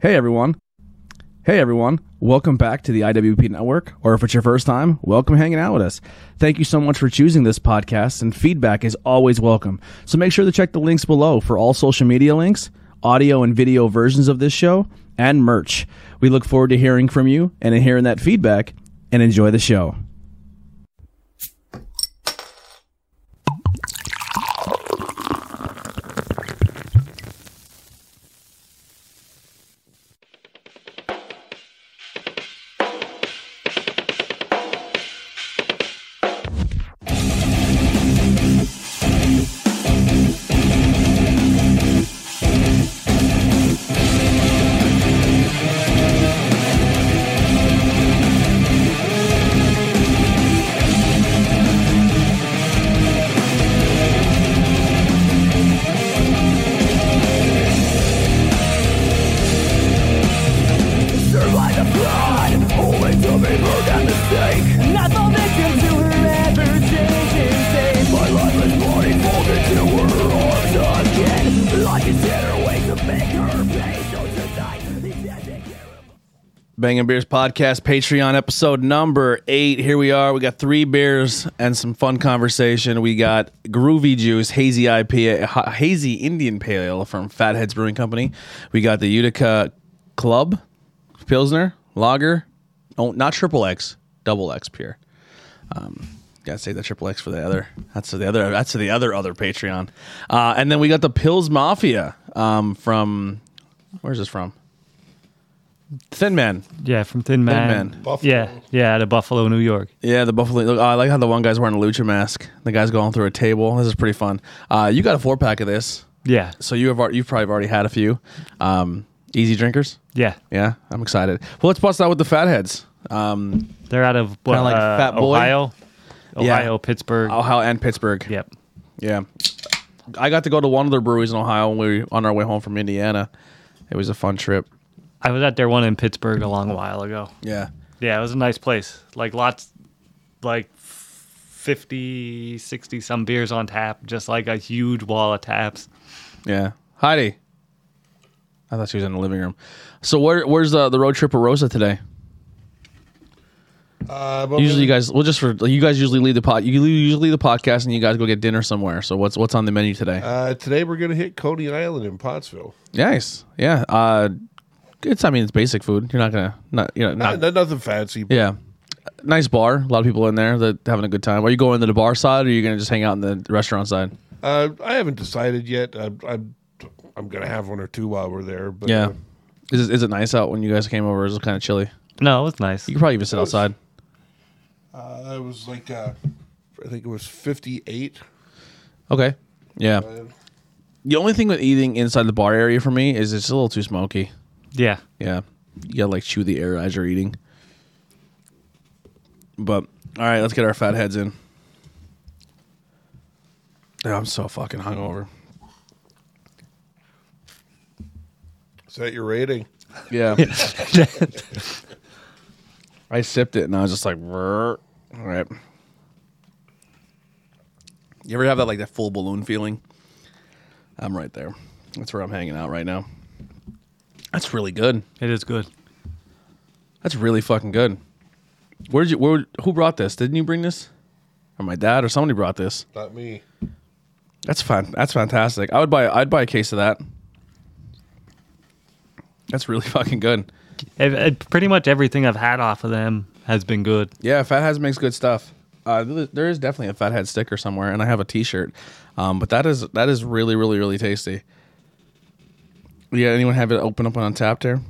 Hey everyone. Hey everyone. Welcome back to the IWEP Network, or if it's your first time, welcome hanging out with us. Thank you so much for choosing this podcast, and feedback is always welcome. So make sure to check the links below for all social media links, audio and video versions of this show, and merch. We look forward to hearing from you and hearing that feedback, and enjoy the show. Beers Podcast Patreon episode number eight. Here we are. We got three beers and some fun conversation. We got Groovy Juice, Hazy IPA, ha- Hazy Indian Pale Ale from Fatheads Brewing Company. We got the Utica Club Pilsner Lager. Oh, not triple X, double X pure. Um, gotta say the triple X for the other. That's the other. That's the other other Patreon. Uh, and then we got the Pils Mafia um, from. Where's this from? Thin Man. Yeah, from Thin Man. Man. Buffalo. Yeah, yeah, out of Buffalo, New York. Yeah, the Buffalo. Look, I like how the one guy's wearing a lucha mask. The guy's going through a table. This is pretty fun. Uh, you got a four pack of this, Yeah, so you have al- you've probably already had a few. Um, easy drinkers. yeah. Yeah, I'm excited. Well, let's bust out with the fatheads. Um, They're out of what, Kinda like uh, Fat Boy? Ohio, Yeah. Ohio, Pittsburgh. Ohio and Pittsburgh. Yep. Yeah, I got to go to one of their breweries in Ohio when we were on our way home from Indiana. It was a fun trip. I was at their one in Pittsburgh a long while ago. Yeah, Yeah, it was a nice place. Like lots, like 50, 60 some beers on tap, just like a huge wall of taps. yeah. Heidi, I thought she was in the living room. So where where's the the road trip of Rosa today? Uh, but Usually, you guys, well, just for you guys usually leave the pod. You usually leave the podcast and you guys go get dinner somewhere. So what's what's on the menu today? Uh, today we're gonna hit Coney Island in Pottsville. nice, yeah. Uh, it's I mean it's basic food. You're not gonna not you know Not, not, nothing fancy. yeah. Nice bar. A lot of people in there that having a good time. Are you going to the bar side or are you gonna just hang out in the restaurant side? Uh, I haven't decided yet. I, I'm I'm gonna have one or two while we're there. But Yeah. uh, Is it, is it nice out when you guys came over? Is it kind of chilly? No, it was nice. You could probably even sit outside. uh, it was like uh, I think it was 58. Okay. Yeah. Uh, The only thing with eating inside the bar area for me is it's a little too smoky. Yeah. Yeah. You gotta like chew the air as you're eating. But all right, let's get our fat heads in. Yeah, I'm so fucking hungover. is that your rating? Yeah. I sipped it and I was just like, "Brr." all right. You ever have that like that full balloon feeling? I'm right there. That's where I'm hanging out right now. That's really good. It is good. That's really fucking good. Where did you? Where? Who brought this? Didn't you bring this? Or my dad or somebody brought this? Not me. That's fine. That's fantastic. I would buy. I'd buy a case of that. That's really fucking good. It, it- pretty much everything I've had off of them has been good. Yeah, Fatheads makes good stuff. Uh, th- there is definitely a Fathead sticker somewhere, and I have a T-shirt. Um, but that is that is really really really tasty. Yeah, anyone have it open up on Untappd there?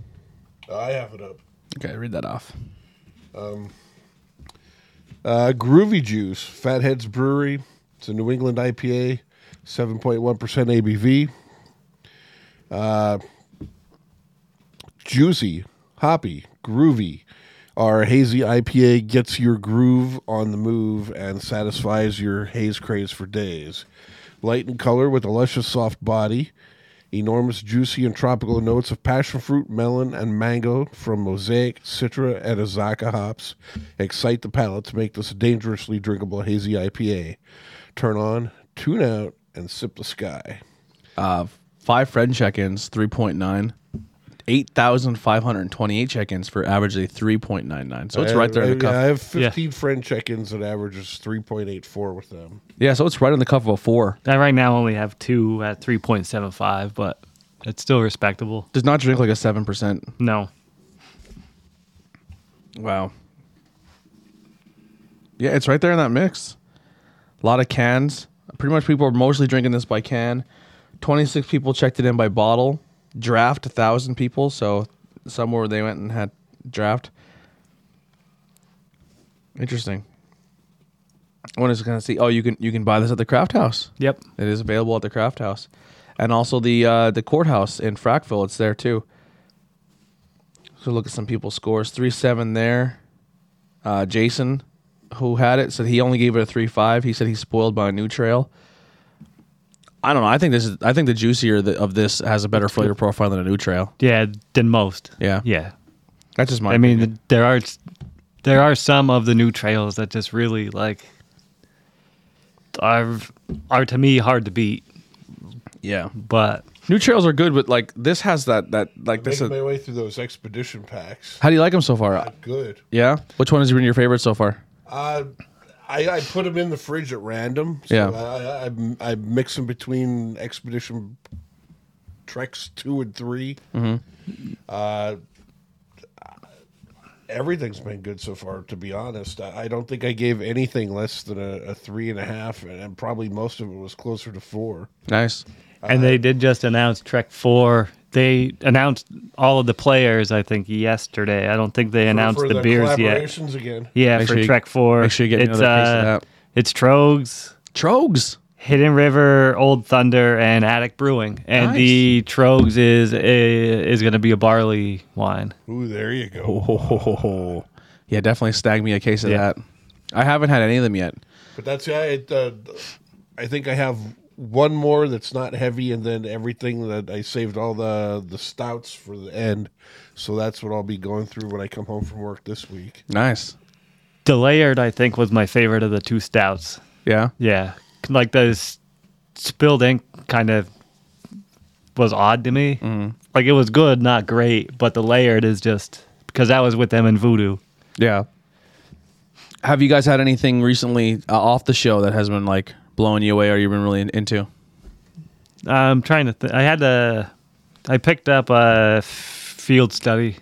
I have it up. Okay, read that off. Um, Uh, Groovy Juice, Fatheads Brewery. It's a New England IPA, 7.1% ABV. Uh, juicy, hoppy, groovy. Our hazy IPA gets your groove on the move and satisfies your haze craze for days. Light in color with a luscious soft body. Enormous, juicy, and tropical notes of passion fruit, melon, and mango from Mosaic, Citra, and Azacca hops excite the palate to make this dangerously drinkable hazy IPA. Turn on, tune out, and sip the sky. Uh, five friend check-ins, three point nine, 8,528 check-ins for averagely 3.99. So it's right there I, in the cuff. I have Yeah. 15 friend check-ins that averages 3.84 with them. Yeah, so it's right in the cuff of a four. I right now only have two at 3.75, but it's still respectable. Does not drink like a 7%. No. Wow. Yeah, it's right there in that mix. A lot of cans. Pretty much people are mostly drinking this by can. 26 people checked it in by bottle. Draft, a 1,000 people. So somewhere they went and had draft. Interesting. I was going to see. Oh, you can you can buy this at the craft house. Yep. It is available at the craft house, and also the uh, the courthouse in Frackville. It's there too. So look at some people's scores. Three seven there. Uh, Jason, who had it, said he only gave it a three five. He said he's spoiled by a new trail. I don't know. I think this is. I think the juicier the, of this has a better flavor profile than a new trail. Yeah, than most. Yeah. Yeah. That's just my. I mean, there are there are some of the new trails that just really like are are to me hard to beat, yeah. but New trails are good, but like this has that that like this. Making Is, my way through those expedition packs. how do you like them so far? Good. Yeah. Which one has been your favorite so far? Uh, I, I put them in the fridge at random. So Yeah. I, I, I mix them between expedition treks two and 3 Mm-hmm. Uh, everything's been good so far. To be honest, I, I don't think I gave anything less than a, a three and a half, and, and probably most of it was closer to four. Nice. and they did just announce Trek Four. They announced all of the players. I think yesterday. I don't think they announced for the, beers yet. collaborations again. Yeah, Make for sure you- Trek Four. make sure you get it's, another case of uh, that. It's Tröegs, Tröegs. Hidden River, Old Thunder, and Attic Brewing. And Nice. the Tröegs is is going to be a barley wine. Ooh, there you go. Oh, yeah, definitely stag me a case of Yeah. that. I haven't had any of them yet. But that's yeah. It, uh, I think I have one more that's not heavy, and then everything that I saved all the the stouts for the end. So that's what I'll be going through when I come home from work this week. Nice. The layered, I think, was my favorite of the two stouts. Yeah. Yeah, like the spilled ink kind of was odd to me. Mm-hmm. Like it was good, not great, but the layered is just because that was with them in Voodoo. Yeah. Have you guys had anything recently uh, off the show that has been like blowing you away or you've been really in- into? I'm trying to. Th- I had to. I picked up a field study.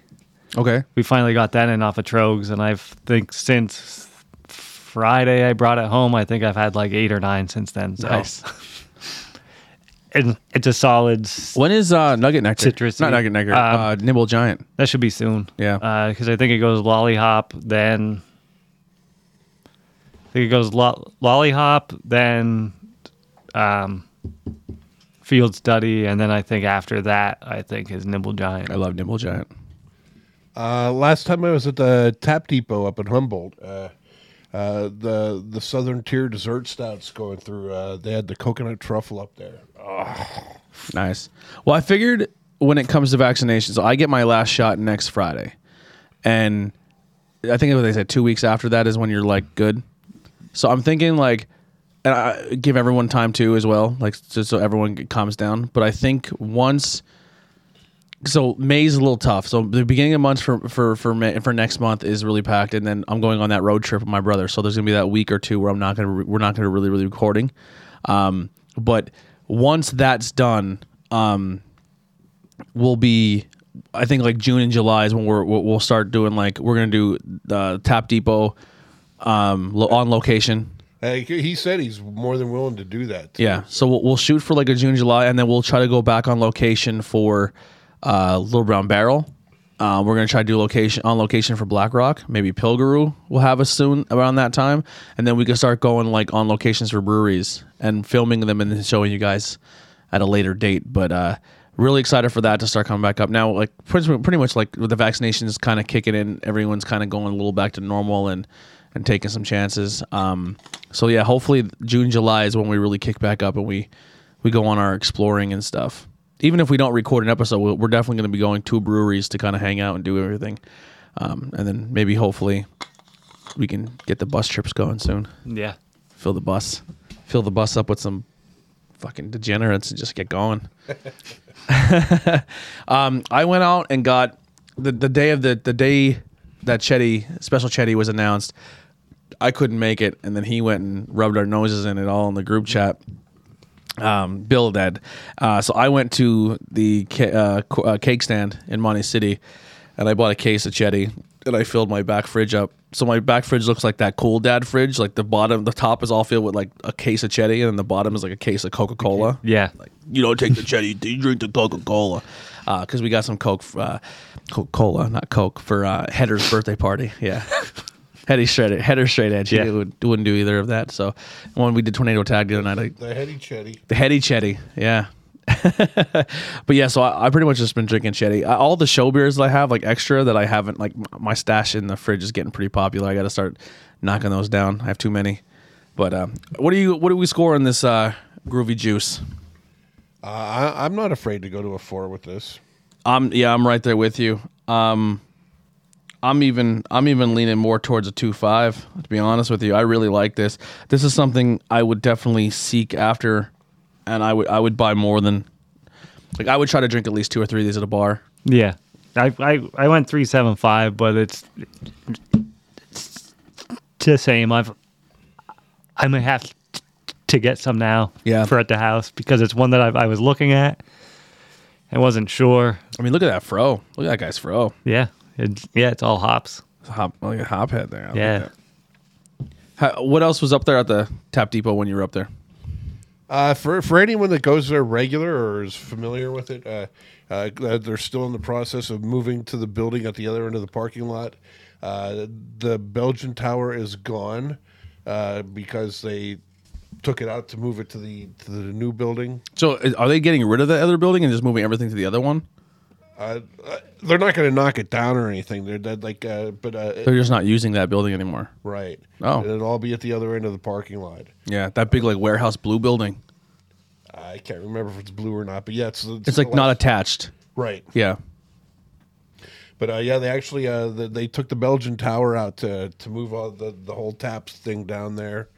Okay. We finally got that in off of Tröegs, and I think since Friday I brought it home. I think I've had like eight or nine since then. So Nice. and it's a solid. When is uh, Nugget Nectar? Citrusy. Not Nugget Nectar. Um, uh, Nimble Giant. That should be soon. Yeah. Because I think it goes LolliHop, then. I think it goes lo- lollihop, then um, field study, and then I think after that, I think is Nimble Giant. I love Nimble Giant. Uh, last time I was at the Tap Depot up in Humboldt, uh, uh, the the Southern Tier dessert stouts going through. Uh, they had the coconut truffle up there. Nice. Well, I figured when it comes to vaccinations, I get my last shot next Friday, and I think what they said two weeks after that is when you're like good. So I'm thinking like, and I give everyone time too as well, like just so everyone calms down. But I think once, so May's a little tough. So the beginning of months for for for May, for next month is really packed, and then I'm going on that road trip with my brother. So there's gonna be that week or two where I'm not gonna re- we're not gonna really really recording. Um, but once that's done, um, we'll be. I think like June and July is when we're we'll start doing like we're gonna do the Tap Depot, um, lo- on location. Hey, he said he's more than willing to do that. too. Yeah, so we'll, we'll shoot for like a June, July, and then we'll try to go back on location for uh, Little Brown Barrel. Uh, we're gonna try to do location on location for Black Rock. Maybe Pilgaroo will have us soon around that time, and then we can start going like on locations for breweries and filming them and then showing you guys at a later date. But uh, really excited for that to start coming back up now. Like pretty, pretty much like with the vaccinations kind of kicking in, everyone's kind of going a little back to normal and and taking some chances. Um, so yeah, hopefully June, July is when we really kick back up and we we go on our exploring and stuff. Even if we don't record an episode, we're definitely going to be going to breweries to kind of hang out and do everything. Um, and then maybe hopefully we can get the bus trips going soon. Yeah. Fill the bus, fill the bus up with some fucking degenerates and just get going. um, I went out and got the the day of the the day that Chetty special Chetty was announced. I couldn't make it, and then he went and rubbed our noses in it all in the group chat. Um, Bill did. Uh, so I went to the ca- uh, uh, cake stand in Monte City, and I bought a case of Chetty, and I filled my back fridge up. So my back fridge looks like that cool dad fridge. Like the bottom, the top is all filled with like a case of Chetty, and then the bottom is like a case of Coca Cola. Yeah. Like you don't take the Chetty, you drink the Coca Cola. Because we got some Coke, uh, Coca Cola, not Coke, for uh, Header's birthday party. Yeah. Heady straight, header straight edge. Yeah. He would, wouldn't do either of that. So when we did tornado tag the other night, I, The heady chetty. the heady Chetty, yeah. but yeah, so I, I pretty much just been drinking Chetty. I, all the show beers that I have, like extra, that I haven't, like my stash in the fridge is getting pretty popular. I got to start knocking those down. I have too many. But uh, what do you? What do we score on this uh, groovy juice? Uh, I, I'm not afraid to go to a four with this. I'm yeah, I'm right there with you. Um, I'm even I'm even leaning more towards a two five. To be honest with you, I really like this. This is something I would definitely seek after, and I would I would buy more than like I would try to drink at least two or three of these at a bar. Yeah. I, I, I went 375, but it's, it's the same. I've I may have to get some now Yeah. for at the house because it's one that I, I was looking at and wasn't sure. I mean, look at that fro. Look at that guy's fro. Yeah. It's, yeah, it's all hops. It's hop, like a hop head there. I Yeah. that. How, what else was up there at the Tap Depot when you were up there? Uh, for for anyone that goes there regular or is familiar with it, uh, uh, uh, they're still in the process of moving to the building at the other end of the parking lot. Uh, the Belgian Tower is gone uh, because they took it out to move it to the to the new building. So, are they getting rid of the other building and just moving everything to the other one? Uh, uh, they're not going to knock it down or anything. They're, they're like, uh, but uh, They're just not using that building anymore. right. Oh. it'll all be at the other end of the parking lot. Yeah, that big like warehouse blue building. I can't remember if it's blue or not, but yeah, it's It's like not attached. right. Yeah. But uh, yeah, they actually uh, the, they took the Belgian tower out to to move all the the whole taps thing down there.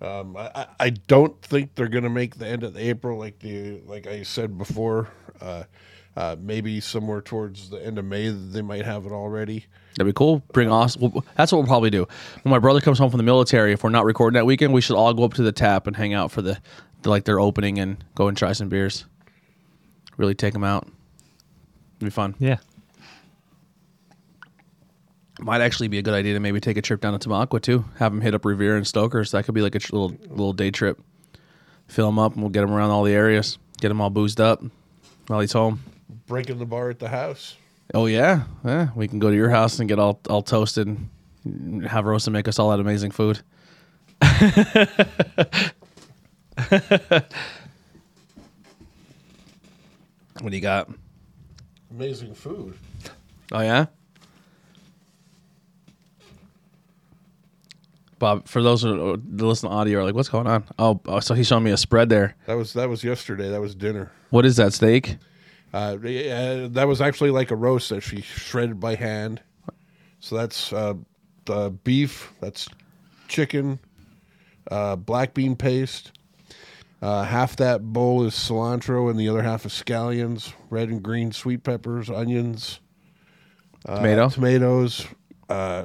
Um, I, I- don't think they're gonna make the end of April like the like I said before. Uh, uh, maybe somewhere towards the end of May they might have it already. That'd be cool. Bring us. Well, that's what we'll probably do. When my brother comes home from the military, if we're not recording that weekend, we should all go up to the tap and hang out for the, the like their opening and go and try some beers. Really take them out. It'd be fun. Yeah. Might actually be a good idea to maybe take a trip down to Tamaqua too. Have them hit up Revere and Stokers. That could be like a tr- little little day trip. Fill them up and we'll get them around all the areas. Get them all boozed up while he's home. Breaking the bar at the house. Oh yeah, yeah. We can go to your house and get all all toasted. And have Rosa make us all that amazing food. what do you got? Amazing food. Oh yeah, Bob. For those who listen to audio, are like, what's going on? Oh, oh, so he's showing me a spread there. That was that was yesterday. That was dinner. What is that steak? Uh, that was actually like a roast that she shredded by hand. So that's uh, the beef. That's chicken, uh, black bean paste. Uh, half that bowl is cilantro, and the other half is scallions, red and green sweet peppers, onions, uh, Tomato. tomatoes, uh,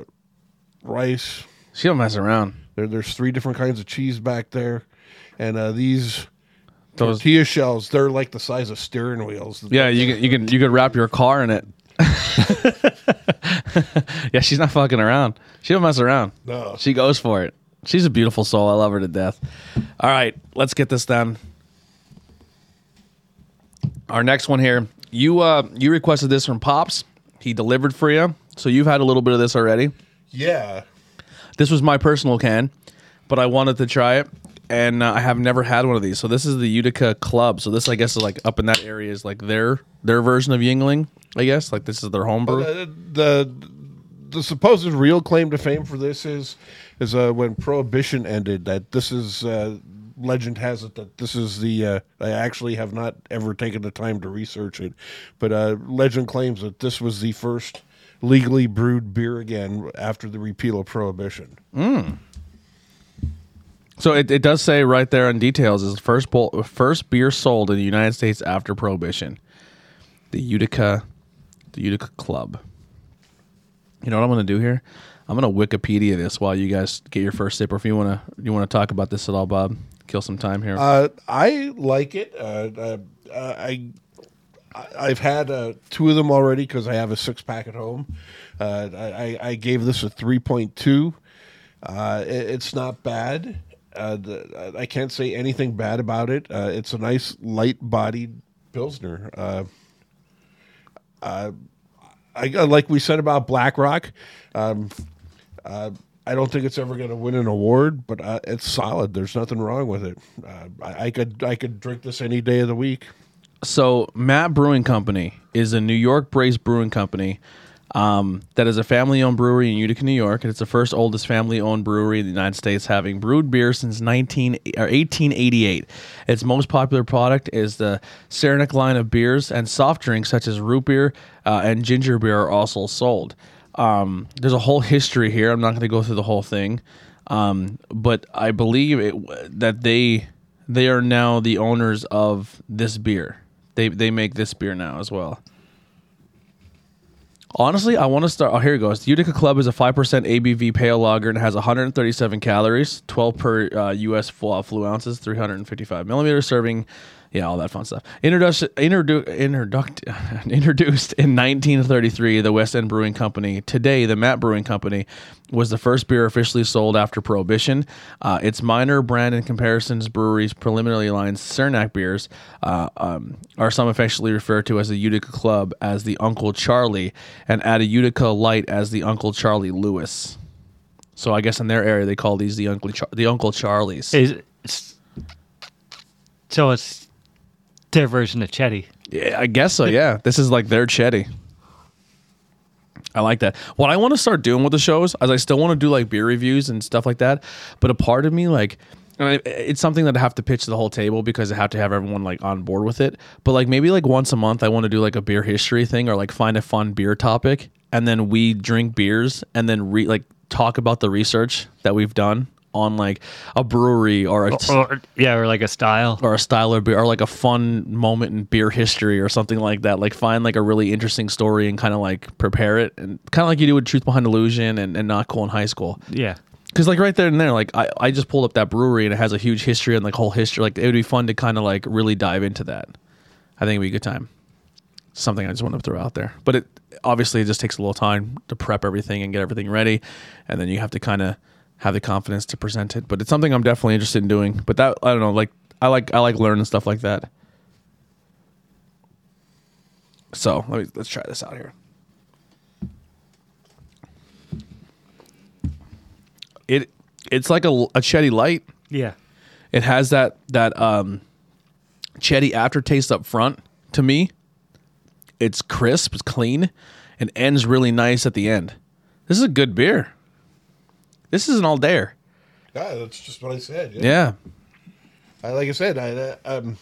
rice. She don't mess around. There, there's three different kinds of cheese back there, and uh, these Those- tortilla shells. They're like the size of steering wheels. Yeah, you can you can you could wrap your car in it. yeah, she's not fucking around. She don't mess around. No. She goes for it. She's a beautiful soul. I love her to death. All right, let's get this done. Our next one here. You uh you requested this from Pops. He delivered for you. So you've had a little bit of this already. Yeah. This was my personal can, but I wanted to try it, and uh, I have never had one of these. So this is the Utica Club. So this, I guess, is like up in that area is like their their version of Yuengling. I guess like this is their homebrew. Uh, the the supposed real claim to fame for this is is uh, when prohibition ended that this is uh, legend has it that this is the uh, I actually have not ever taken the time to research it but uh, legend claims that this was the first legally brewed beer again after the repeal of prohibition So it, it does say right there in details is the first first beer sold in the United States after Prohibition, the Utica, the Utica Club. You know what I'm going to do here? I'm going to Wikipedia this while you guys get your first sip. Or if you want to, you want to talk about this at all, Bob, kill some time here. Uh, I like it. Uh, uh, I I've had uh, two of them already because I have a six pack at home. Uh, I, I gave this a three point two. Uh, it, it's not bad. Uh, the, I can't say anything bad about it. Uh, it's a nice light bodied pilsner. Uh, uh, I like we said about BlackRock. Um, uh, I don't think it's ever going to win an award, but uh, it's solid. There's nothing wrong with it. Uh, I, I could I could drink this any day of the week. so Matt Brewing Company is a New York-based brewing company um, that is a family-owned brewery in Utica, New York, and it's the first oldest family-owned brewery in the United States, having brewed beer since 19 or 1888. Its most popular product is the Saranac line of beers, and soft drinks such as root beer uh, and ginger beer are also sold. Um, there's a whole history here. I'm not going to go through the whole thing, um, but I believe it, that they they are now the owners of this beer. They they make this beer now as well. Honestly, I want to start. Oh, here it goes. The Utica Club is a 5% ABV pale lager and has 137 calories, 12 per uh, US full flu ounces, 355 millimeters, serving, yeah, all that fun stuff. Introduced, introdu- introduct, introduced in 1933, the West End Brewing Company. Today, the Matt Brewing Company was the first beer officially sold after Prohibition. Uh, its minor brand and comparisons breweries preliminarily lines Saranac beers uh, um, are some affectionately referred to as the Utica Club as the Uncle Charlie and at a Utica Light as the Uncle Charlie Lewis. So I guess in their area they call these the Uncle Char- the Uncle Charlies. Is so it's their version of Chetty. Yeah, I guess so. Yeah, this is like their chetty. I like that. What I want to start doing with the shows is I still want to do like beer reviews and stuff like that, but a part of me like. and It's something that I have to pitch to the whole table because I have to have everyone like on board with it. But like maybe like once a month, I want to do like a beer history thing or like find a fun beer topic, and then we drink beers and then re like talk about the research that we've done on like a brewery or a Or yeah, or like a style. or a style of beer or like a fun moment in beer history or something like that. Like find like a really interesting story and kind of like prepare it and kind of like you do with Truth Behind Illusion and, and Not Cool in high school. Yeah. Cause like right there and there, like I, I just pulled up that brewery and it has a huge history and like whole history. Like it would be fun to kind of like really dive into that. I think it'd be a good time. Something I just want to throw out there. But it obviously it just takes a little time to prep everything and get everything ready. And then you have to kind of have the confidence to present it. But it's something I'm definitely interested in doing. But that I don't know, like I like I like learning stuff like that. So let me let's try this out here. It it's like a, a Chetty light. Yeah. It has that that um Chetty aftertaste up front to me. It's crisp, it's clean, and ends really nice at the end. This is a good beer. This is an all dayer. Yeah, that's just what I said. Yeah. I, like I said, I, uh, um,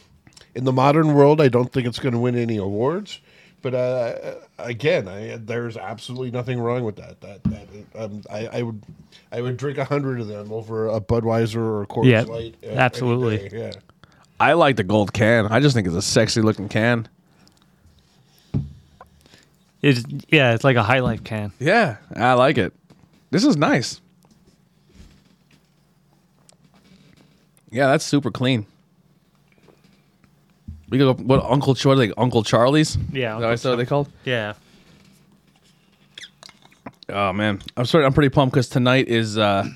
in the modern world, I don't think it's going to win any awards. But uh, again, I, there's absolutely nothing wrong with that. That, that um, I, I would, I would drink a hundred of them over a Budweiser or a Coors Yeah, Light. uh, absolutely. Yeah. I like the gold can. I just think it's a sexy looking can. It's yeah, it's like a high life can. Yeah, I like it. This is nice. Yeah, that's super clean. We go what Uncle Char- like Uncle Charlie's? Yeah, Is that what I what they called? Yeah. Oh man, I'm sorry. I'm pretty pumped because tonight is uh,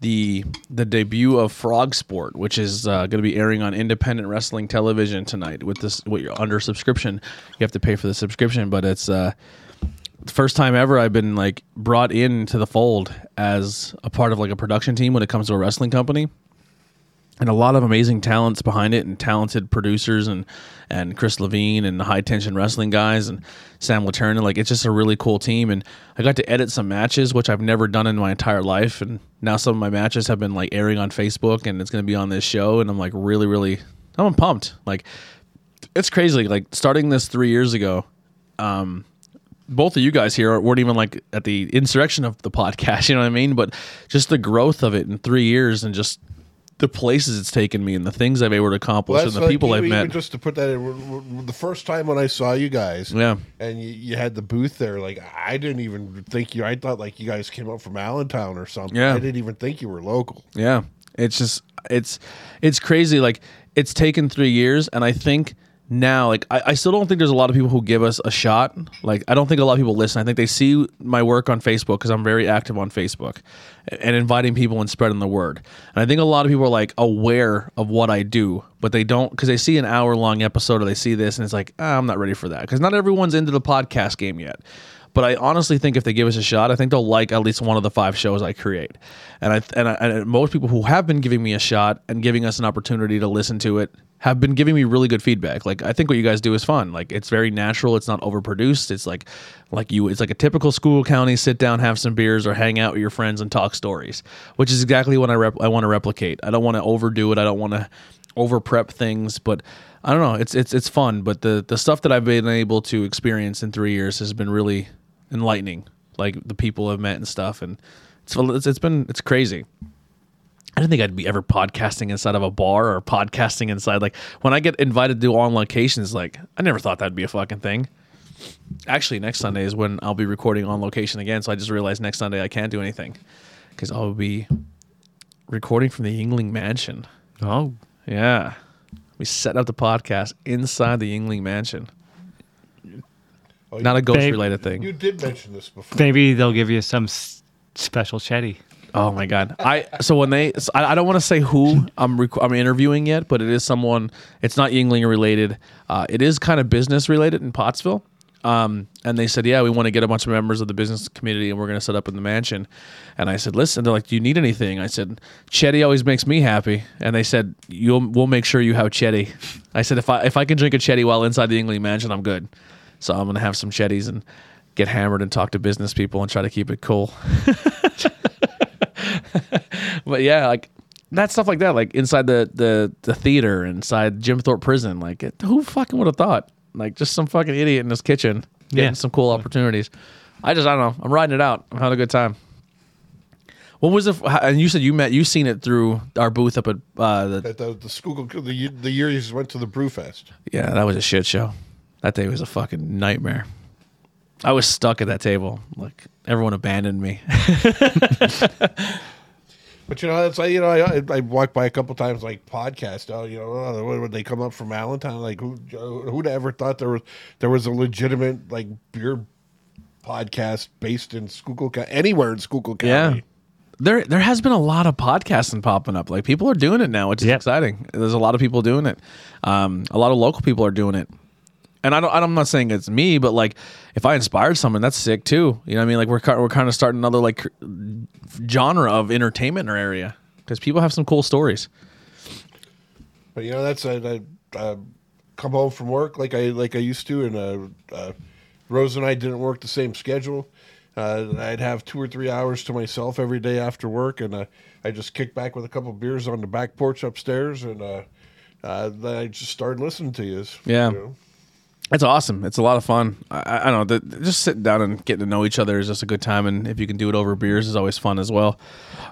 the the debut of Frog Sport, which is uh, going to be airing on independent wrestling television tonight. With this, what you're under subscription, you have to pay for the subscription, but it's uh, the first time ever I've been like brought into the fold as a part of like a production team when it comes to a wrestling company and a lot of amazing talents behind it and talented producers and and Chris Levine and the high tension wrestling guys and Sam Laterna. Like it's just a really cool team and I got to edit some matches which I've never done in my entire life and now some of my matches have been like airing on Facebook and it's gonna be on this show and I'm like really, really I'm pumped. Like it's crazy. Like starting this three years ago, um both of you guys here weren't even like at the insurrection of the podcast, you know what I mean? But just the growth of it in three years and just the places it's taken me and the things I've been able to accomplish Well, and the like people I've met. Just to put that in, the first time when I saw you guys, Yeah. and you, you had the booth there, like I didn't even think you. I thought like you guys came up from Allentown or something. Yeah. I didn't even think you were local. Yeah. It's just it's it's crazy. Like it's taken three years and I think now like I, I still don't think there's a lot of people who give us a shot. Like I don't think a lot of people listen. I think they see my work on Facebook because I'm very active on Facebook and inviting people and spreading the word. And I think a lot of people are like aware of what I do, but they don't because they see an hour long episode or they see this and it's like, ah, I'm not ready for that. Because not everyone's into the podcast game yet. But I honestly think if they give us a shot, I think they'll like at least one of the five shows I create. And I and, I, and most people who have been giving me a shot and giving us an opportunity to listen to it have been giving me really good feedback. Like I think what you guys do is fun. Like it's very natural. It's not overproduced. It's like like you. It's like a typical Schuylkill County. Sit down, have some beers, or hang out with your friends and talk stories. Which is exactly what I rep- I want to replicate. I don't want to overdo it. I don't want to over prep things, but I don't know. It's it's it's fun. But the the stuff that I've been able to experience in three years has been really enlightening. Like the people I've met and stuff, and it's it's, it's been it's crazy. I didn't think I'd be ever podcasting inside of a bar or podcasting inside like when I get invited to do on locations. Like I never thought that'd be a fucking thing. Actually, next Sunday is when I'll be recording on location again. So I just realized next Sunday I can't do anything because I'll be recording from the Yuengling Mansion. Oh, Yeah. We set up the podcast inside the Yuengling Mansion. Oh, Not a ghost related thing. you did mention this before. maybe they'll give you some s- special chetty. Oh my god! I so when they so I, I don't want to say who I'm rec- I'm interviewing yet, but it is someone. It's not Yuengling related. Uh, it is kind of business related in Pottsville. Um, and they said, yeah, we want to get a bunch of members of the business community, and we're going to set up in the mansion. And I said, listen. They're like, do you need anything? I said, Chetty always makes me happy. And they said, you'll we'll make sure you have Chetty. I said, if I if I can drink a Chetty while inside the Yuengling mansion, I'm good. So I'm going to have some Chetties and get hammered and talk to business people and try to keep it cool. but yeah, like that stuff like that, like inside the the the theater, inside Jim Thorpe prison, like it, who fucking would have thought? Like just some fucking idiot in his kitchen getting Yeah. some cool opportunities. I just I don't know. I'm riding it out. I'm having a good time. What was it? And you said you met you seen it through our booth up at uh, the At the, the school, the, year- the year you went to the Brewfest. yeah that was a shit show. That day was a fucking nightmare. I was stuck at that table. Like everyone abandoned me. But you know, it's like you know, I, I walked by a couple times, like podcast. Oh, you know, oh, when- when they come up from Allentown, like who who'd ever thought there was there was a legitimate like beer podcast based in Schuylkill County, anywhere in Schuylkill County. Yeah. There there has been a lot of podcasting popping up. Like people are doing it now, which is Yep. exciting. There's a lot of people doing it. Um, a lot of local people are doing it. And I don't I'm not saying it's me, but like if I inspired someone, that's sick too. You know what I mean? Like we're we're kind of starting another like genre of entertainment or area because people have some cool stories. But you know, that's I, I uh, come home from work like I like I used to, and uh, uh, Rose and I didn't work the same schedule. Uh, I'd have two or three hours to myself every day after work, and uh, I just kick back with a couple beers on the back porch upstairs, and uh, uh, then I just started listening to you. Yeah. you know. It's awesome. It's a lot of fun. I, I don't know. The, just sitting down and getting to know each other is just a good time. And if you can do it over beers, is always fun as well.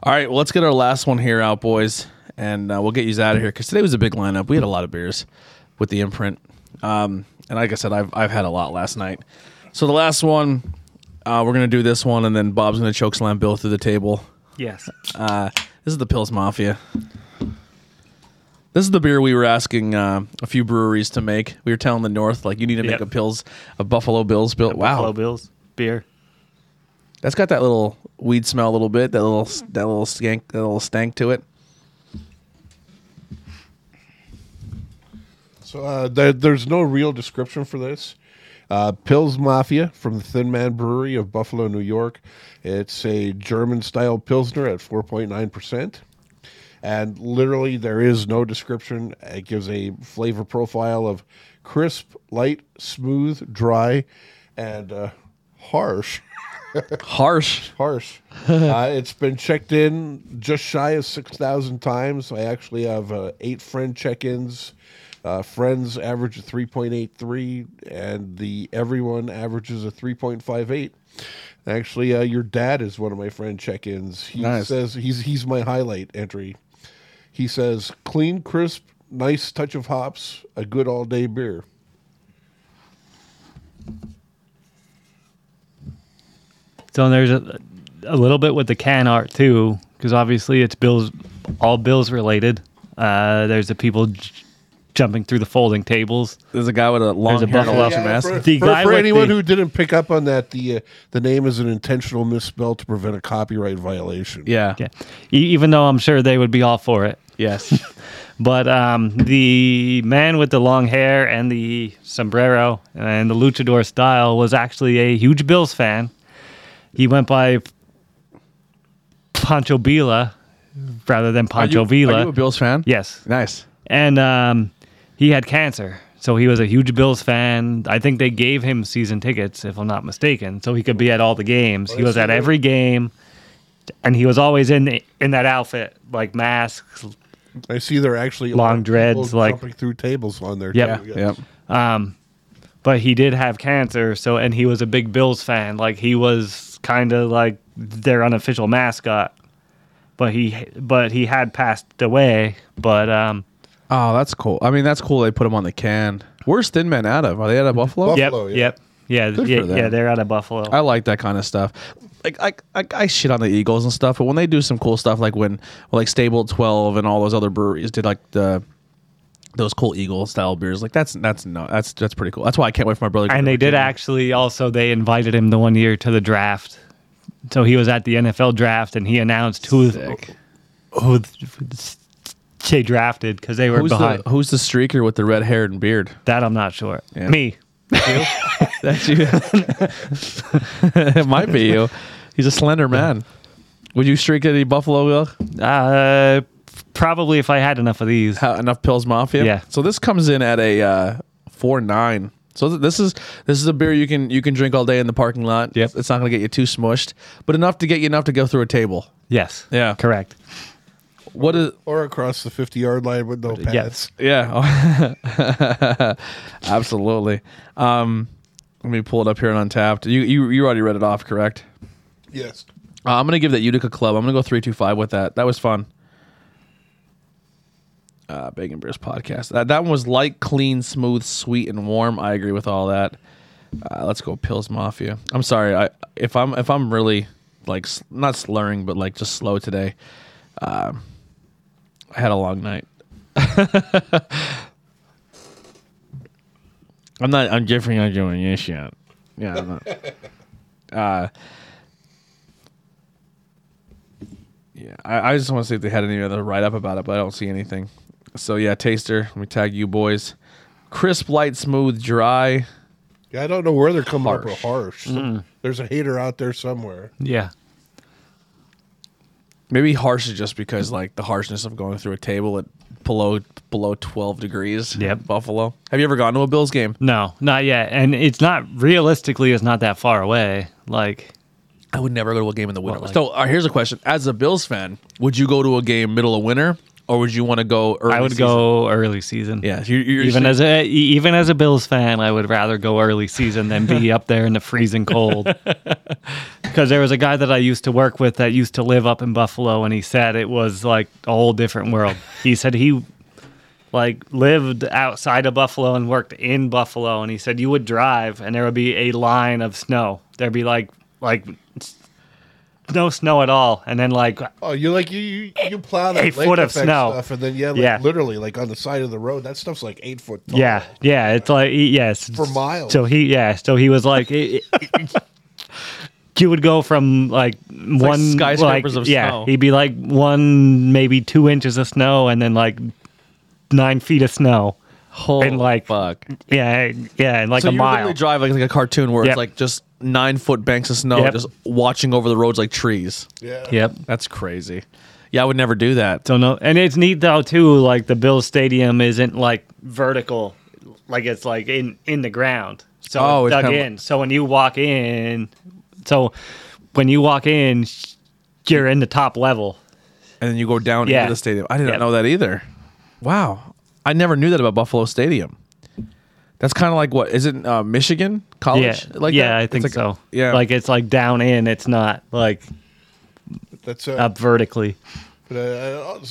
All right, well, let's get our last one here out, boys, and uh, we'll get you out of here because today was a big lineup. We had a lot of beers with the imprint, um, and like I said, I've I've had a lot last night. So the last one, uh, we're gonna do this one, and then Bob's gonna choke slam Bill through the table. Yes. Uh, this is the Pils Mafia. This is the beer we were asking uh, a few breweries to make. We were telling the North like you need to make Yep. a Pills, a Buffalo Bills bill. Wow, Buffalo Bills beer. that's got that little weed smell a little bit. That little that little skank, that little stank to it. So uh, there, there's no real description for this. Uh, Pils Mafia from the Thin Man Brewery of Buffalo, New York. It's a German style Pilsner at 4.9%. And literally, there is no description. It gives a flavor profile of crisp, light, smooth, dry, and uh, harsh. Harsh. Harsh. uh, it's been checked in just shy of 6,000 times. I actually have uh, eight friend check ins. Uh, friends average a 3.83, and the everyone averages a 3.58. Actually, uh, your dad is one of my friend check ins. He Nice. says he's he's my highlight entry. He says, clean, crisp, nice touch of hops, a good all day beer. So there's a, a little bit with the can art too, because obviously it's Bills, all Bills related. Uh, there's the people j- jumping through the folding tables. There's a guy with a long There's a hair and a buffalo. Welsh mask. for, The for- guy for anyone the- who didn't pick up on that, the uh, the name is an intentional misspell to prevent a copyright violation. Yeah. Yeah, e- even though I'm sure they would be all for it. Yes. But um, the man with the long hair and the sombrero and the luchador style was actually a huge Bills fan. He went by Pancho Billa rather than Are Pancho you, Villa. Are you a Bills fan? yes, Nice. and um, he had cancer, so he was a huge Bills fan. I think they gave him season tickets, if I'm not mistaken, so he could be at all the games. he was at every game, and he was always in in that outfit, like masks, I see they're actually Long dreads, like- jumping through tables on there. Yep. too, Yeah. yes. Yep. but he did have cancer so and he was a big bills fan like he was kind of like their unofficial mascot but he but he had passed away but um Oh, that's cool. I mean, that's cool. They put him on the can. Where's Thin Man out of? Are they out of Buffalo? Buffalo. yep yeah. yep yeah Good yeah, for them. yeah they're out of buffalo I like that kind of stuff. Like I, I, I shit on the Eagles and stuff, but when they do some cool stuff, like when like Stable Twelve and all those other breweries did like the those cool Eagle style beers, like that's that's no, that's that's pretty cool. That's why I can't wait for my brother. and they did actually also they invited him the one year to the draft so he was at the NFL draft and he announced who Sick. who they drafted because they were Who's behind the Who's the streaker with the red hair and beard? that I'm not sure Yeah. me That's you. it might be you. He's a slender man. Would you streak any Buffalo Bill? uh probably if I had enough of these How, enough pils mafia? Yeah. So this comes in at a uh, four nine. So th- this is this is a beer you can you can drink all day in the parking lot. Yep. It's not going to get you too smushed, but enough to get you enough to go through a table. yes Yeah. correct What is Or across the 50 yard line with no pads. Yes. yeah. Absolutely. Um let me pull it up here on Untappd. You you you already read it off, correct? Yes. Uh, I'm gonna give that Utica Club. I'm gonna go three two five with that. That was fun. Uh, Bangin Beers podcast. That that one was light, clean, smooth, sweet, and warm. I agree with all that. Uh, let's go Pils Mafia. I'm sorry. I if I'm if I'm really like not slurring, but like just slow today. Uh, I had a long night. I'm not. I'm definitely not doing this yet. Yeah. I'm not. uh, Yeah, I, I just want to see if they had any other write up about it, but I don't see anything. So yeah, taster. Let me tag you boys. Crisp, light, smooth, dry. Yeah, I don't know where they're coming up with Harsh. harsh. There's a hater out there somewhere. Yeah. Maybe harsh is just because like the harshness of going through a table at below below twelve degrees. Yep. Buffalo. Have you ever gone to a Bills game? No, not yet. And it's not realistically it's not that far away. Like I would never go to a game in the winter. Well, like- so uh, here's a question: As a Bills fan, would you go to a game middle of winter, or would you want to go early? I would season? go early season. Yeah, you're, you're Even as a even as a Bills fan, I would rather go early season than be up there in the freezing cold. Because there was a guy that I used to work with that used to live up in Buffalo, and he said it was like a whole different world. He said he like lived outside of Buffalo and worked in Buffalo, and he said you would drive and there would be a line of snow. There'd be like like no snow at all, and then like Oh, you like you you, you plow that A lake foot of snow. stuff, and then yeah, like, Yeah. literally like on the side of the road, that stuff's like eight foot tall. Yeah, yeah, it's like yes For miles. So he, yeah, so he was like, it, it- you would go from like one skyscrapers like, of yeah, snow. he'd be like one maybe two inches of snow, and then like nine feet of snow. Holy and, like, fuck. Yeah, yeah, and like so a you mile. drive like, like a cartoon where Yep. it's like just nine foot banks of snow, Yep. just watching over the roads like trees. yeah. Yep. That's crazy. Yeah, I would never do that. So no, and it's neat though too. Like the Bills Stadium isn't like vertical, like it's like in in the ground. So Oh, it's it's dug kinda- in. So when you walk in, so when you walk in, you're in the top level. And then you go down Yeah. into the stadium. I didn't Yep. know that either. Wow, I never knew that about Buffalo Stadium. That's kind of like what is it? Uh, Michigan College? Yeah, like yeah, that? I think like- so. Yeah, like it's like down in. It's not like That's uh, up vertically. but, uh, uh,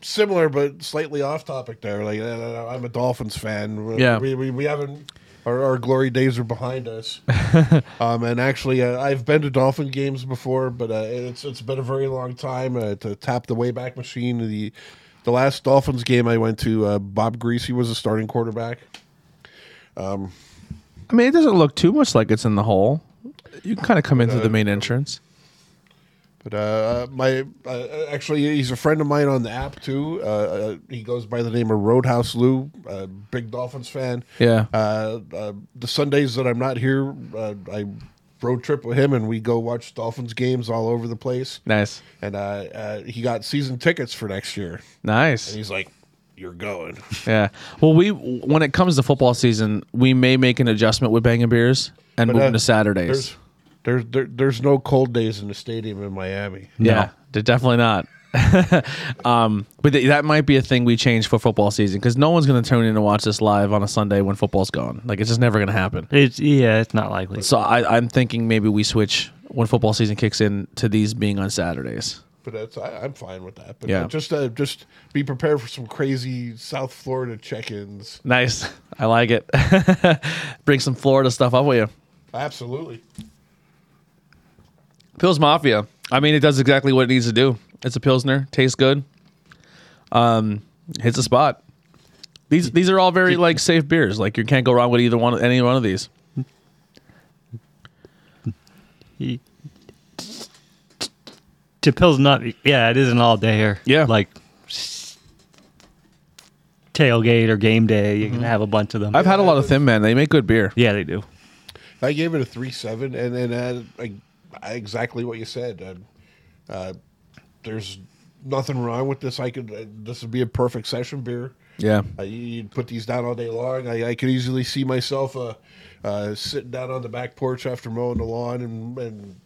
similar but slightly off topic there. Like uh, I'm a Dolphins fan. Yeah. we we, we haven't. Our, our glory days are behind us, um, and actually, uh, I've been to Dolphin games before, but uh, it's it's been a very long time uh, to tap the Wayback Machine. The the last Dolphins game I went to, uh, Bob Griese was a starting quarterback. I mean, it doesn't look too much like it's in the hole. You can kind of come in through the uh, main entrance. But uh, my uh, actually, he's a friend of mine on the app too. Uh, uh, he goes by the name of Roadhouse Lou, a big Dolphins fan. Yeah. Uh, uh, the Sundays that I'm not here, uh, I road trip with him, and we go watch Dolphins games all over the place. Nice, And uh, uh, he got season tickets for next year, and nice. he's like, "You're going." Yeah. Well, we when it comes to football season, we may make an adjustment with Bangin Beers and But, move uh, them to Saturdays. There's there's there, there's no cold days in the stadium in Miami. Yeah, d- definitely not. um, but th- that might be a thing we change for football season because no one's going to tune in and watch this live on a Sunday when football's gone. Like it's just never going to happen. It's yeah, it's not likely. So I, I'm thinking maybe we switch when football season kicks in to these being on Saturdays. But that's I, I'm fine with that. But Yeah. just uh, just be prepared for some crazy South Florida check-ins. Nice, I like it. Bring some Florida stuff up with you. Absolutely. Pils Mafia. I mean, it does exactly what it needs to do. It's a pilsner, tastes good. Um, hits a spot. These these are all very like safe beers. Like you can't go wrong with either one, any one of these. To pills not yeah, it is an all dayer. Yeah. like tailgate or game day. You can have a bunch of them. I've had a lot of Thin Men. They make good beer. yeah, they do. I gave it a three seven, and then uh, I, I, exactly what you said. Uh, uh, there's nothing wrong with this. I could uh, this would be a perfect session beer. Yeah. Uh, you- you'd put these down all day long. I, I could easily see myself uh, uh, sitting down on the back porch after mowing the lawn and, and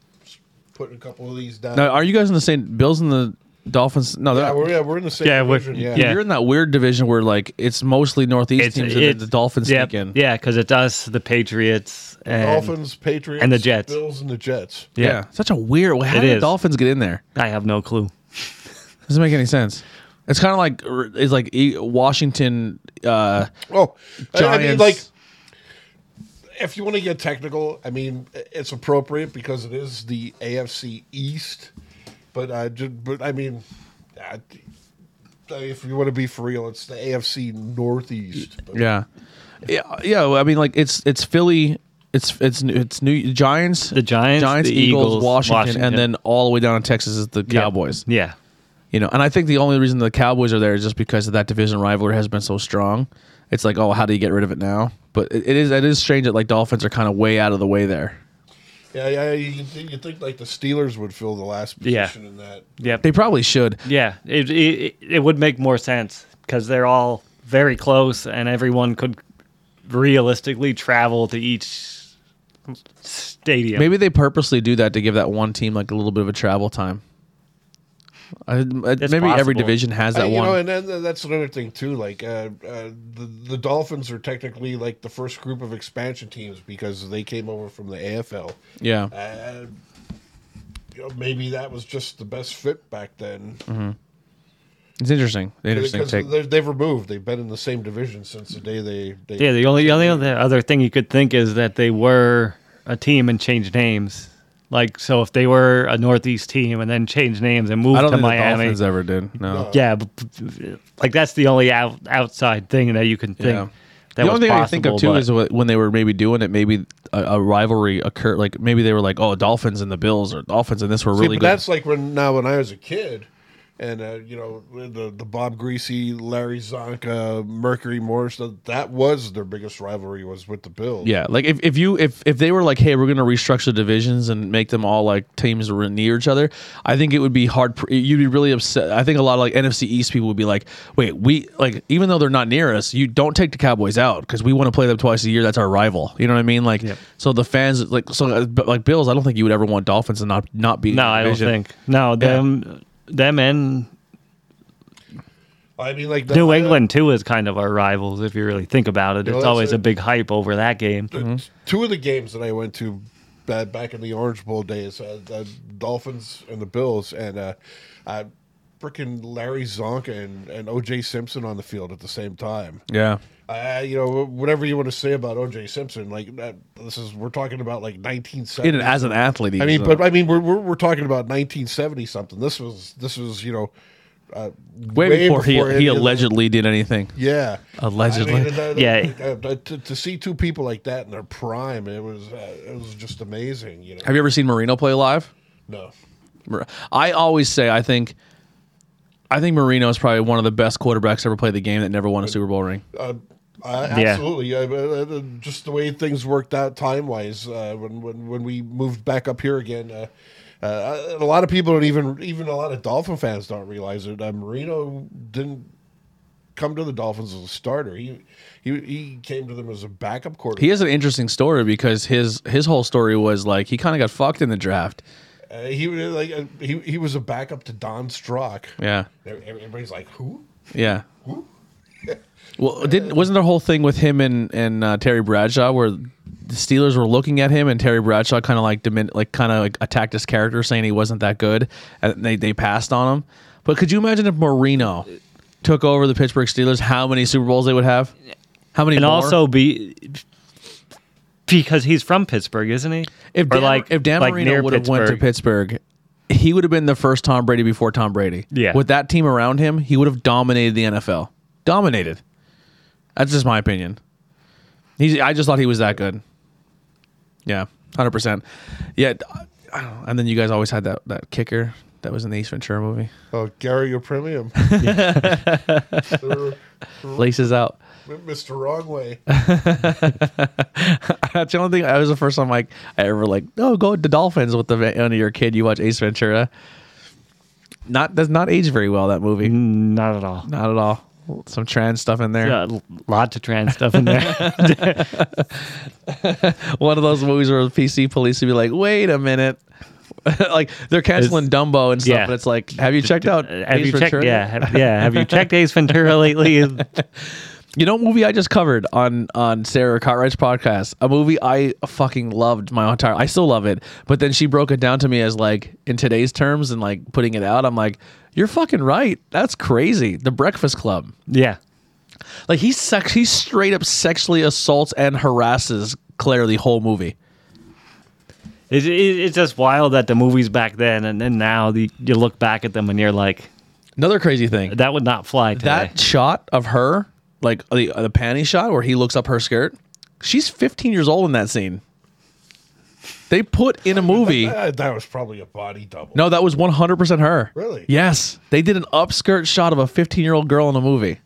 putting a couple of these down. Now, are you guys in the same Bills and the Dolphins? No, yeah, they're we're, yeah, we're in the same Yeah, we're- division. Yeah, yeah. You're in that weird division where like it's mostly Northeast teams and then the Dolphins yep, sneak in. Yeah, because it's us, the Patriots, and Dolphins, Patriots, and the Jets. Bills, and the Jets. Yeah. Yeah. Such a weird. How It did the is. Dolphins get in there? I have no clue. Doesn't make any sense. It's kind of like it's like E- Washington. Uh, Oh, I- I mean, Giants. like if you want to get technical, I mean, it's appropriate because it is the AFC East. But uh, ju- but I mean, uh, if you want to be for real, it's the AFC Northeast. But yeah, yeah, yeah. I mean, like it's it's Philly. It's it's it's New Giants, The Giants, Giants, the Eagles, Eagles, Washington, Washington. and then all the way down in Texas is the Yeah. Cowboys. Yeah. You know, and I think the only reason the Cowboys are there is just because of that division rivalry has been so strong. It's like, oh, how do you get rid of it now? But it, it is it is strange that like Dolphins are kind of way out of the way there. yeah, yeah, you you think like the Steelers would fill the last Yeah. position in that. Yep. They probably should. Yeah, it, it it would make more sense because they're all very close, and everyone could realistically travel to each stadium. Maybe they purposely do that to give that one team like a little bit of a travel time. I, I- maybe every division has Uh, that you one. know, and then that's another thing too. Like uh, uh, the the Dolphins are technically like the first group of expansion teams because they came over from the AFL. yeah, Uh, you know, maybe that was just the best fit back then. it's interesting. Interesting Because take. they're- they've removed. They've been in the same division since the day they. they yeah, the only the only other other thing you could think is that they were a team and changed names. Like so, if they were a Northeast team and then changed names and moved I don't to think the Miami, Dolphins ever did. No. yeah, but, like that's the only out, outside thing that you can think. Yeah. That the was only thing I think of too but- is wh- when they were maybe doing it, maybe a, a rivalry occurred. Like maybe they were like, "Oh, Dolphins and the Bills, or Dolphins and this were See, really but good." that's like when now when I was a kid, and uh, you know the the Bob Griese, Larry Csonka, Mercury Morris. That, that was their biggest rivalry was with the Bills. Yeah, like if, if you if if they were like, hey, we're gonna restructure divisions and make them all like teams near each other, I think it would be hard. You'd be really upset. I think a lot of like NFC East people would be like, wait, we like even though they're not near us, you don't take the Cowboys out because we want to play them twice a year. That's our rival. You know what I mean? Like, Yep. so the fans like so uh, like Bills. I don't think you would ever want Dolphins to not not be. No, the I don't think. No, them them and I mean like the, New England too is kind of our rivals if you really think about it. know, It's always a- a big hype over that game. the- two of the games that I went to uh, back in the Orange Bowl days, uh, the Dolphins and the Bills, and uh, I, frickin' Larry Csonka and, and O.J. Simpson on the field at the same time. Yeah. Uh, you know, whatever you want to say about O.J. Simpson, like that, this is we're talking about like 1970. In, as an athlete, I mean, a- but I mean, we're, we're we're talking about 1970 something. This was this was you know, uh, way, before, he he allegedly did anything. yeah, Allegedly. I mean, uh, Yeah. uh, uh, to, to see two people like that in their prime, it was uh, it was just amazing. You know, Have you ever seen Marino play live? no, I always say I think I think Marino is probably one of the best quarterbacks ever played the game that never won a Super Bowl ring. Uh, uh, absolutely. Uh, uh, just the way things worked out time wise uh, when, when when we moved back up here again. Uh, uh, a lot of people don't even even a lot of Dolphin fans don't realize it. Uh, Marino didn't come to the Dolphins as a starter. He he he came to them as a backup quarterback. He has an interesting story because his his whole story was like he kind of got fucked in the draft. Uh, he like uh, he he was a backup to Don Strock. Yeah, Everybody's like, who? yeah. Well, didn't wasn't there a whole thing with him and and uh, Terry Bradshaw where the Steelers were looking at him and Terry Bradshaw kind of like dimin- like kind of like attacked his character, saying he wasn't that good, and they they passed on him. But could you imagine if Marino took over the Pittsburgh Steelers, how many Super Bowls they would have? How many? and more? also be because he's from Pittsburgh, isn't he? If Or Dan, if Dan like Marino would have went to Pittsburgh, he would have been the first Tom Brady before Tom Brady. Yeah. With that team around him, he would have dominated the NFL. Dominated. That's just my opinion. He's. I just thought he was that good. Yeah, hundred percent. Yeah, I don't know. and then you guys always had that that kicker that was in the Ace Ventura movie. Oh, Gary Yepremian, Laces out. Mr. Wrong Way. That's the only thing. That was the first time like I ever like. Oh, go to the Dolphins with the when you're kid. You watch Ace Ventura. Not does not age very well that movie. Not at all. Not at all. Some trans stuff in there. Yeah, lots of trans stuff in there. One of those movies where the PC police would be like, "Wait a minute." like they're canceling Dumbo and stuff, yeah. but it's like, have you checked out? Have Ace you checked? Ventura? Yeah, have, yeah. Have you checked Ace Ventura lately? You know, movie I just covered on on Sarah Cartwright's podcast. A movie I fucking loved my entire. I still love it, but then she broke it down to me as like in today's terms and like putting it out. I'm like, you're fucking right. That's crazy. The Breakfast Club. yeah, Like he's sex. He straight up sexually assaults and harasses Claire the whole movie. it, it, it's just wild that the movies back then and then now the, you look back at them and you're like, Another crazy thing. that would not fly today. that shot of her, like the the panty shot where he looks up her skirt, she's 15 years old in that scene. They put in a movie. Uh, that was probably a body double. No, that was 100% her. Really? Yes. They did an upskirt shot of a 15 year old girl in a movie,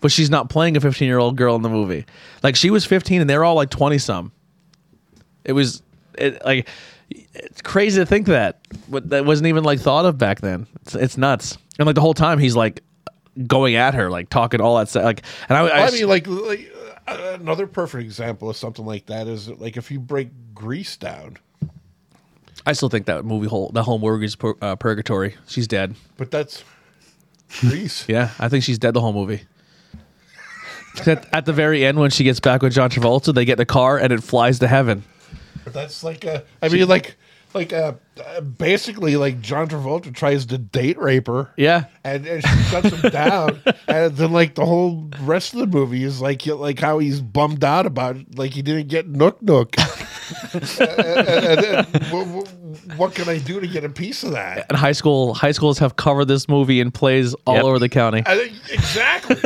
but she's not playing a 15 year old girl in the movie. Like she was 15 and they were all like 20 some. It was it, like it's crazy to think that, but that wasn't even like thought of back then. It's, it's nuts. And like the whole time he's like going at her, like talking all that stuff. Like, and I, I, I mean, like, like another perfect example of something like that is like if you break Grease down, I still think that movie whole the whole movie is pur- uh, purgatory. She's dead. but that's Grease. Yeah, I think she's dead the whole movie. At, at the very end, when she gets back with John Travolta, they get in a car and it flies to heaven. But that's like, uh, I mean, like, like uh, uh, basically, like John Travolta tries to date rape her. Yeah, And, and she shuts him down, and then like the whole rest of the movie is like like how he's bummed out about like he didn't get Nook Nook. and, and then, what, what can I do to get a piece of that? and high school high schools have covered this movie in plays all Yep. over the county. I think, exactly.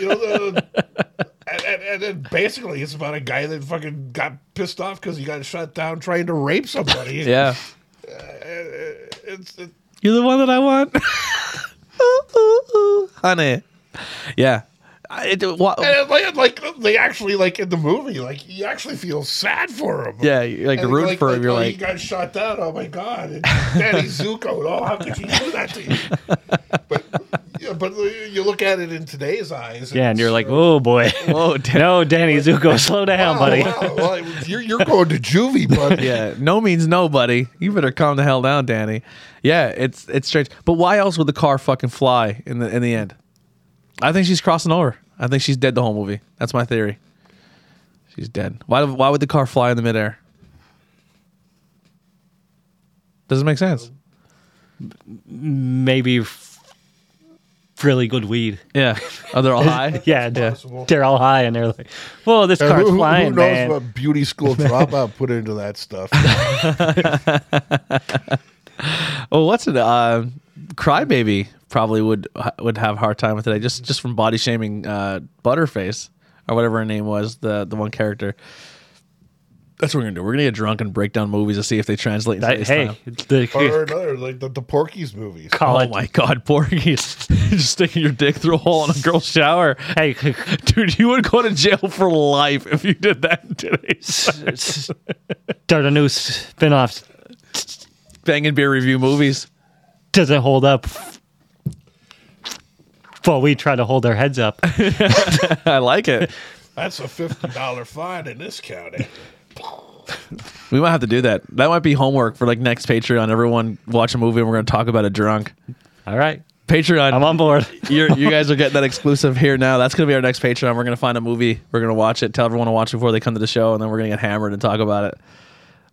you know, the, and, and, and then basically it's about a guy that fucking got pissed off because he got shut down trying to rape somebody. Yeah, uh, It's, it, you're the one that I want, Ooh, ooh, ooh, honey. Yeah, I- it, wa- and it, like, like they actually like in the movie, like you actually feel sad for him. yeah, you're like And root like, for like, him. You're oh, like, he got shot down. Oh my god, and Danny Zuko. Oh, how could you do that to you? But yeah, but you look at it in today's eyes. yeah, and you're like, oh boy. whoa, Dan- no, Danny Zuko, slow down, wow, buddy. wow, well, you're you're going to juvie, buddy. yeah, no means no, buddy. You better calm the hell down, Danny. Yeah, it's it's strange. But why else would the car fucking fly in the in the end? I think she's crossing over. I think she's dead the whole movie. That's my theory. She's dead. Why why would the car fly in the midair? Doesn't make sense. Maybe f- really good weed. Yeah. Oh, they're all high. Yeah, they're, possible. they're all high and they're like, "Whoa, this And car's who, who- flying, who knows man." what beauty school dropout put into that stuff? Well, what's it? Uh, Crybaby probably would would have a hard time with it. Just just from body shaming uh, Butterface or whatever her name was, the the one character. That's what we're gonna do. We're gonna get drunk and break down movies to see if they translate. That- hey, the or another, like the, the Porky's movies. Oh college. my god, Porky's just sticking your dick through a hole in a girl's shower. Hey, Dude, you would go to jail for life if you did that in today's start a new spin-off. Bangin Beer review movies. Does it hold up? Well, we try to hold our heads up. I like it. That's a fifty dollar fine in this county. We might have to do that. That might be homework for like next Patreon. Everyone watch a movie and we're going to talk about it drunk. All right, Patreon. I'm on board. You're, you guys are getting that exclusive here now. That's going to be our next Patreon. We're going to find a movie. We're going to watch it. Tell everyone to watch it before they come to the show, and then we're going to get hammered and talk about it.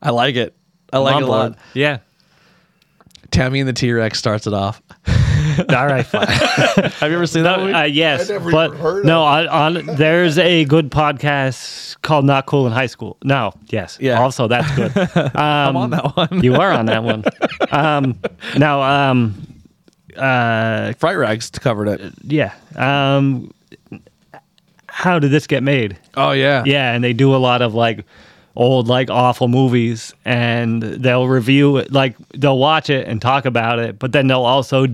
I like it. I like I'm it a lot. Yeah. Tammy and the T Rex starts it off. All right, fine. Have you ever seen that movie? Uh, yes, I never but even heard of no. it. On, on there's a good podcast called Not Cool in High School. No, yes, Yeah. Also, that's good. I'm on that one. you are on that one. Um, now, um, uh, Fright Rags covered it. yeah. Um, how did this get made? Oh yeah. Yeah, and they do a lot of like old like awful movies and they'll review it like they'll watch it and talk about it, but then they'll also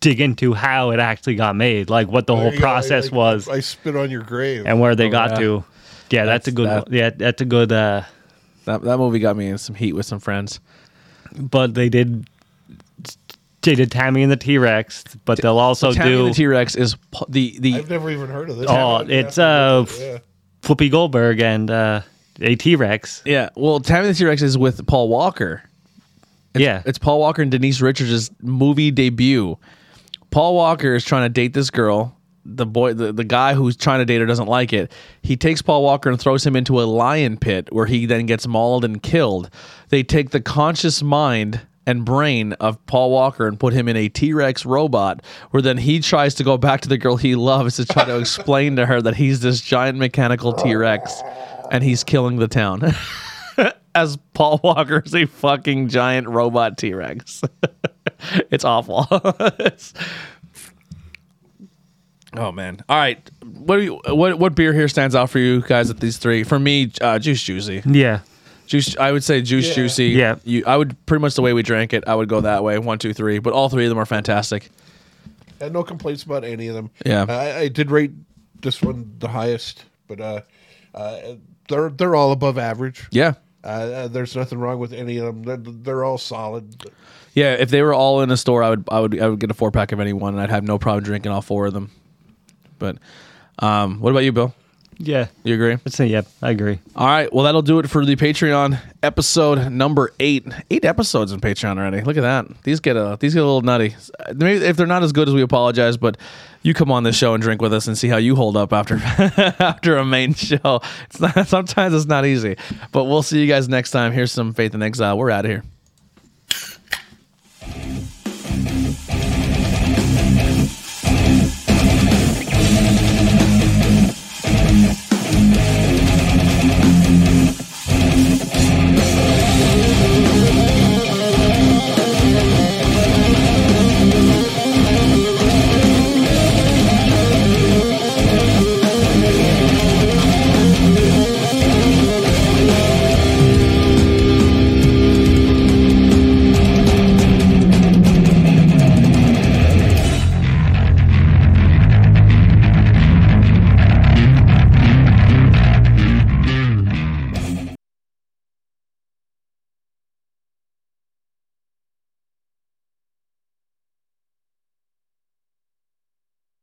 dig into how it actually got made, like what the There whole you go. process I- I- was I spit on your grave. and where they got yeah. to. Yeah, that's, a good that- Yeah, that's a good uh That, that movie got me in some heat with some friends. but they did they did Tammy and the T Rex, but they'll also Tammy do and the T Rex is the the I've never even heard of this. Oh, it's, uh, Yeah. Whoopi Goldberg and uh a T Rex. yeah. Well, Tammy the T Rex is with Paul Walker. Yeah. It's Paul Walker and Denise Richards' movie debut. Paul Walker is trying to date this girl. The boy, the, the guy who's trying to date her doesn't like it. He takes Paul Walker and throws him into a lion pit where he then gets mauled and killed. They take the conscious mind and brain of Paul Walker and put him in a T Rex robot, where then he tries to go back to the girl he loves to try to explain to her that he's this giant mechanical T Rex and he's killing the town. As Paul Walker is a fucking giant robot T Rex. it's awful. It's- oh man! All right, what do you what what beer here stands out for you guys at these three? For me, uh, Juice Juicy. Yeah. Juice. I would say Juice Yeah. Juicy. Yeah. You. I would pretty much the way we drank it. I would go that way. One, two, three. But all three of them are fantastic. Had no complaints about any of them. Yeah. I, I did rate this one the highest, but uh, uh, they're they're all above average. Yeah. Uh, Uh, there's nothing wrong with any of them. They're, they're all solid. Yeah. If they were all in a store, I would I would I would get a four pack of any one, and I'd have no problem drinking all four of them. But um, what about you, Bill? Yeah. You agree? I'd say yep, I agree. All right. Well, that'll do it for the Patreon episode number eight. Eight episodes in Patreon already. Look at that. These get a these get a little nutty. Maybe if they're not as good as we apologize, but you come on this show and drink with us and see how you hold up after after a main show. It's not, sometimes it's not easy, but we'll see you guys next time. Here's some faith in exile. We're out of here.